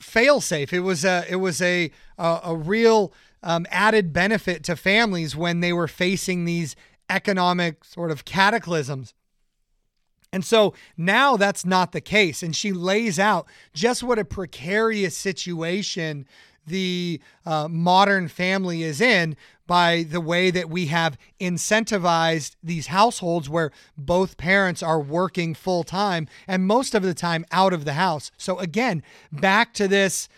fail safe. It was a it was a a, a real um, added benefit to families when they were facing these economic sort of cataclysms. And so now that's not the case. And she lays out just what a precarious situation the uh, modern family is in by the way that we have incentivized these households where both parents are working full time and most of the time out of the house. So again, back to this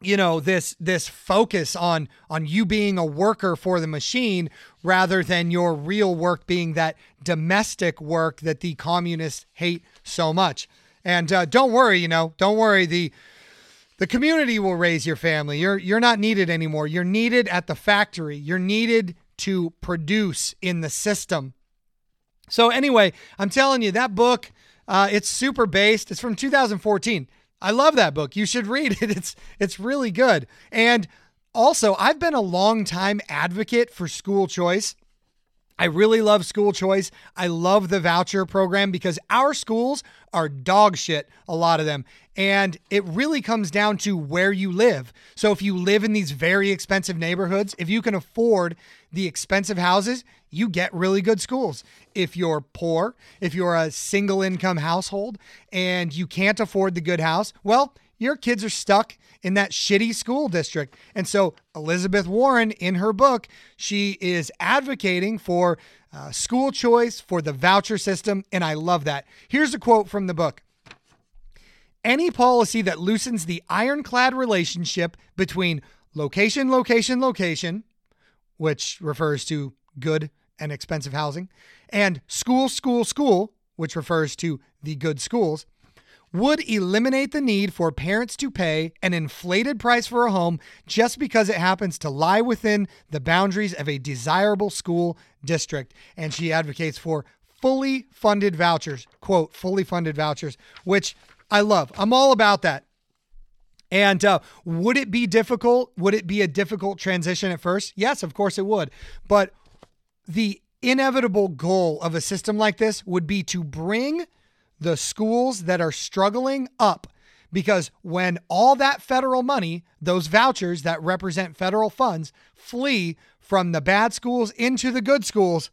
you know this this focus on on you being a worker for the machine rather than your real work being that domestic work that the communists hate so much and uh, don't worry you know don't worry the the community will raise your family. You're you're not needed anymore. You're needed at the factory. You're needed to produce in the system. So anyway, I'm telling you that book. Uh, it's super based. It's from 2014. I love that book. You should read it. It's it's really good. And also, I've been a long time advocate for school choice. I really love school choice. I love the voucher program because our schools are dog shit, a lot of them. And it really comes down to where you live. So if you live in these very expensive neighborhoods, if you can afford the expensive houses, you get really good schools. If you're poor, if you're a single income household and you can't afford the good house, well, your kids are stuck in that shitty school district. And so Elizabeth Warren, in her book, she is advocating for uh, school choice, for the voucher system. And I love that. Here's a quote from the book. Any policy that loosens the ironclad relationship between location, location, location, which refers to good and expensive housing, and school, school, school, which refers to the good schools, would eliminate the need for parents to pay an inflated price for a home just because it happens to lie within the boundaries of a desirable school district. And she advocates for fully funded vouchers, quote, fully funded vouchers, which I love. I'm all about that. And uh, would it be difficult? Would it be a difficult transition at first? Yes, of course it would. But the inevitable goal of a system like this would be to bring the schools that are struggling up. Because when all that federal money, those vouchers that represent federal funds, flee from the bad schools into the good schools,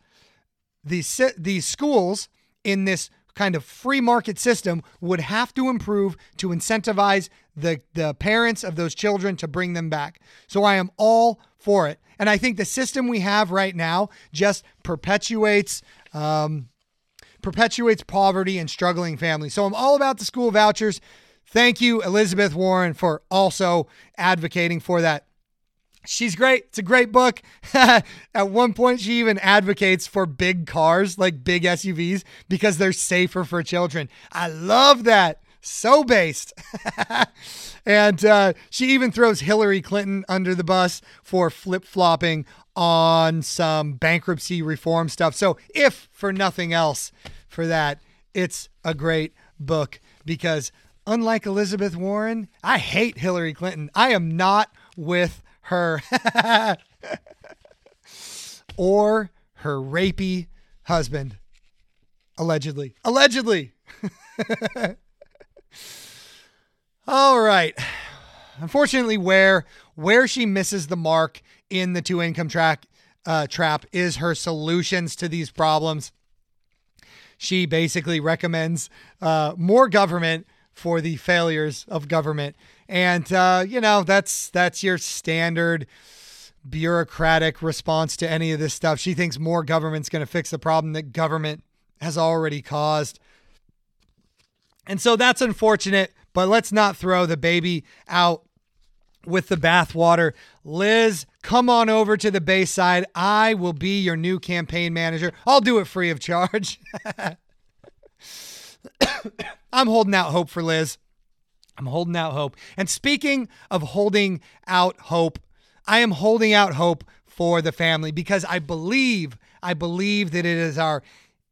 these these schools in this kind of free market system would have to improve to incentivize the, the parents of those children to bring them back. So I am all for it. And I think the system we have right now just perpetuates um, perpetuates poverty and struggling families. So I'm all about the school vouchers. Thank you, Elizabeth Warren, for also advocating for that. She's great. It's a great book. At one point, she even advocates for big cars, like big SUVs, because they're safer for children. I love that. So based. and uh, she even throws Hillary Clinton under the bus for flip flopping on some bankruptcy reform stuff. So, if for nothing else, for that, it's a great book because, unlike Elizabeth Warren, I hate Hillary Clinton. I am not with her or her rapey husband. Allegedly. Allegedly. All right. Unfortunately, where where she misses the mark in the two income track uh, trap is her solutions to these problems. She basically recommends uh, more government for the failures of government, and uh, you know that's that's your standard bureaucratic response to any of this stuff. She thinks more government's going to fix the problem that government has already caused. And so that's unfortunate, but let's not throw the baby out with the bathwater. Liz, come on over to the Bayside. I will be your new campaign manager. I'll do it free of charge. I'm holding out hope for Liz. I'm holding out hope. And speaking of holding out hope, I am holding out hope for the family because I believe, I believe that it is our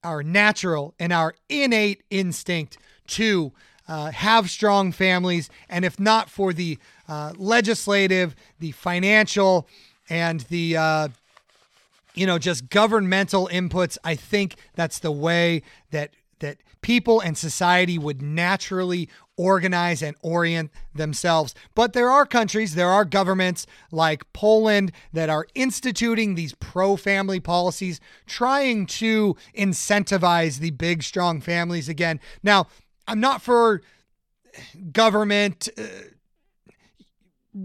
our natural and our innate instinct to uh, have strong families. And if not for the uh, legislative, the financial, and the uh, you know just governmental inputs, I think that's the way that that people and society would naturally organize and orient themselves. But there are countries, there are governments like Poland that are instituting these pro family policies, trying to incentivize the big, strong families again. Now, I'm not for government uh,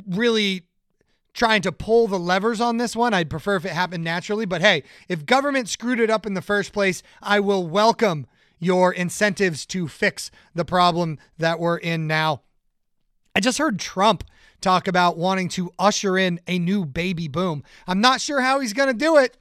really trying to pull the levers on this one. I'd prefer if it happened naturally. But hey, if government screwed it up in the first place, I will welcome your incentives to fix the problem that we're in now. I just heard Trump talk about wanting to usher in a new baby boom. I'm not sure how he's going to do it,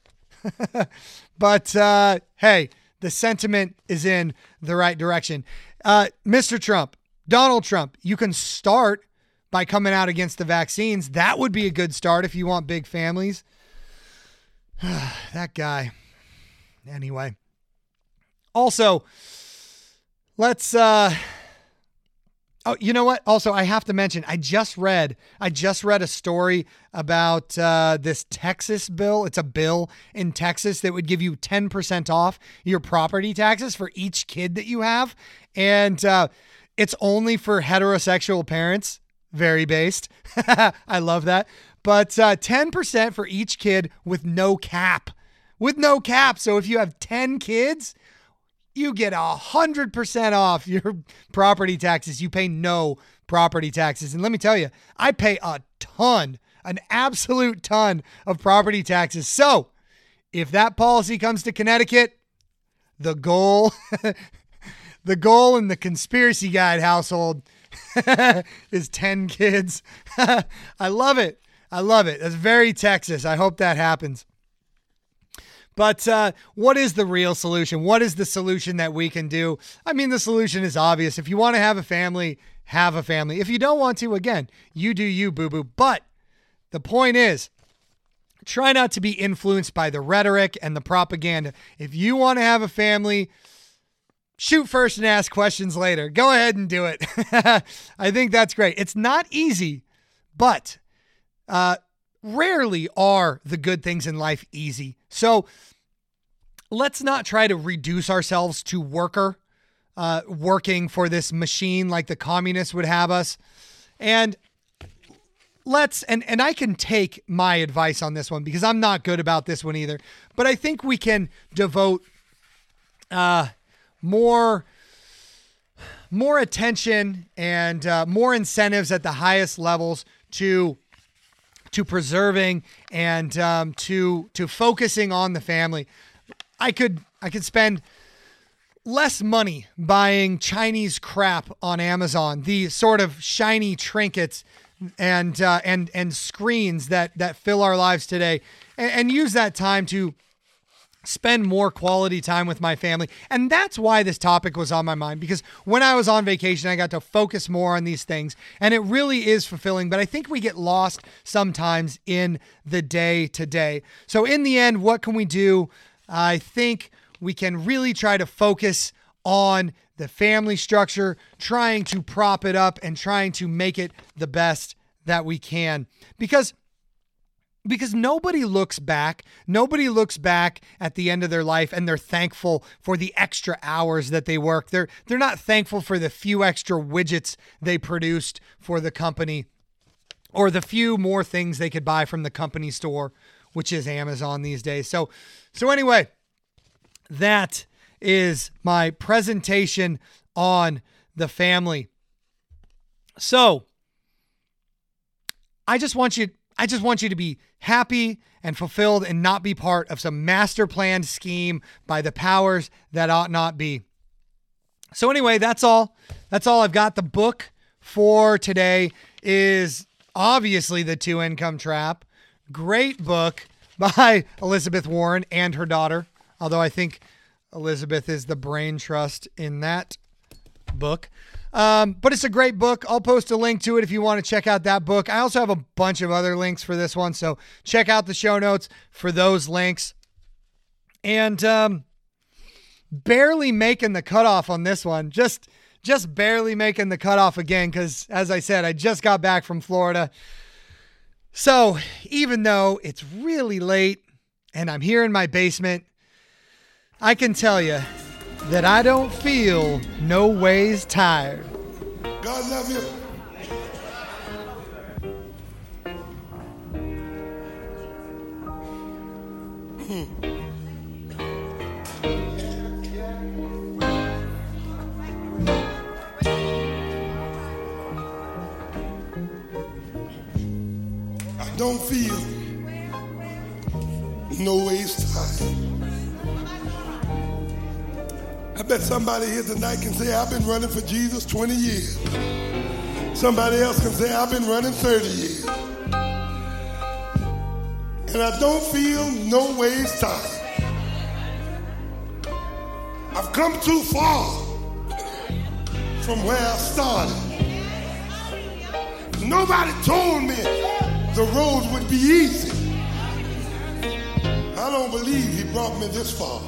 but uh, hey, the sentiment is in the right direction. Uh, Mr. Trump, Donald Trump, you can start by coming out against the vaccines. That would be a good start if you want big families. that guy. Anyway. Also, let's uh Oh, you know what? Also, I have to mention, I just read, I just read a story about uh, this Texas bill. It's a bill in Texas that would give you 10% off your property taxes for each kid that you have. And uh, it's only for heterosexual parents. Very based. I love that. But uh, 10% for each kid with no cap. With no cap. So if you have 10 kids, you get a hundred percent off your property taxes. You pay no property taxes. And let me tell you, I pay a ton, an absolute ton of property taxes. So if that policy comes to Connecticut, the goal, the goal in the conspiracy guide household is 10 kids. I love it. I love it. That's very Texas. I hope that happens. But uh, what is the real solution? What is the solution that we can do? I mean, the solution is obvious. If you want to have a family, have a family. If you don't want to, again, you do you, boo boo. But the point is, try not to be influenced by the rhetoric and the propaganda. If you want to have a family, shoot first and ask questions later. Go ahead and do it. I think that's great. It's not easy, but uh, rarely are the good things in life easy. So let's not try to reduce ourselves to worker, uh, working for this machine like the communists would have us. And let's and and I can take my advice on this one because I'm not good about this one either. But I think we can devote uh more more attention and uh, more incentives at the highest levels to to preserving and um, to to focusing on the family. I could I could spend less money buying Chinese crap on Amazon, the sort of shiny trinkets and uh, and and screens that that fill our lives today, and, and use that time to spend more quality time with my family. And that's why this topic was on my mind because when I was on vacation, I got to focus more on these things and it really is fulfilling. But I think we get lost sometimes in the day to day. So, in the end, what can we do? I think we can really try to focus on the family structure, trying to prop it up and trying to make it the best that we can. Because because nobody looks back nobody looks back at the end of their life and they're thankful for the extra hours that they work. They're they're not thankful for the few extra widgets they produced for the company or the few more things they could buy from the company store which is Amazon these days. So so anyway that is my presentation on the family. So I just want you I just want you to be happy and fulfilled and not be part of some master planned scheme by the powers that ought not be. So anyway, that's all. That's all I've got. The book for today is obviously The Two Income Trap. Great book by Elizabeth Warren and her daughter. Although I think Elizabeth is the brain trust in that book. Um, but it's a great book. I'll post a link to it if you want to check out that book. I also have a bunch of other links for this one. So check out the show notes for those links. And um, barely making the cutoff on this one. Just just barely making the cutoff again because as I said, I just got back from Florida. So even though it's really late and I'm here in my basement, I can tell you that I don't feel no ways tired. God love you. Hmm. I don't feel no ways tired. I bet somebody here tonight can say, I've been running for Jesus 20 years. Somebody else can say, I've been running 30 years. And I don't feel no ways tired. I've come too far from where I started. Nobody told me the road would be easy. I don't believe he brought me this far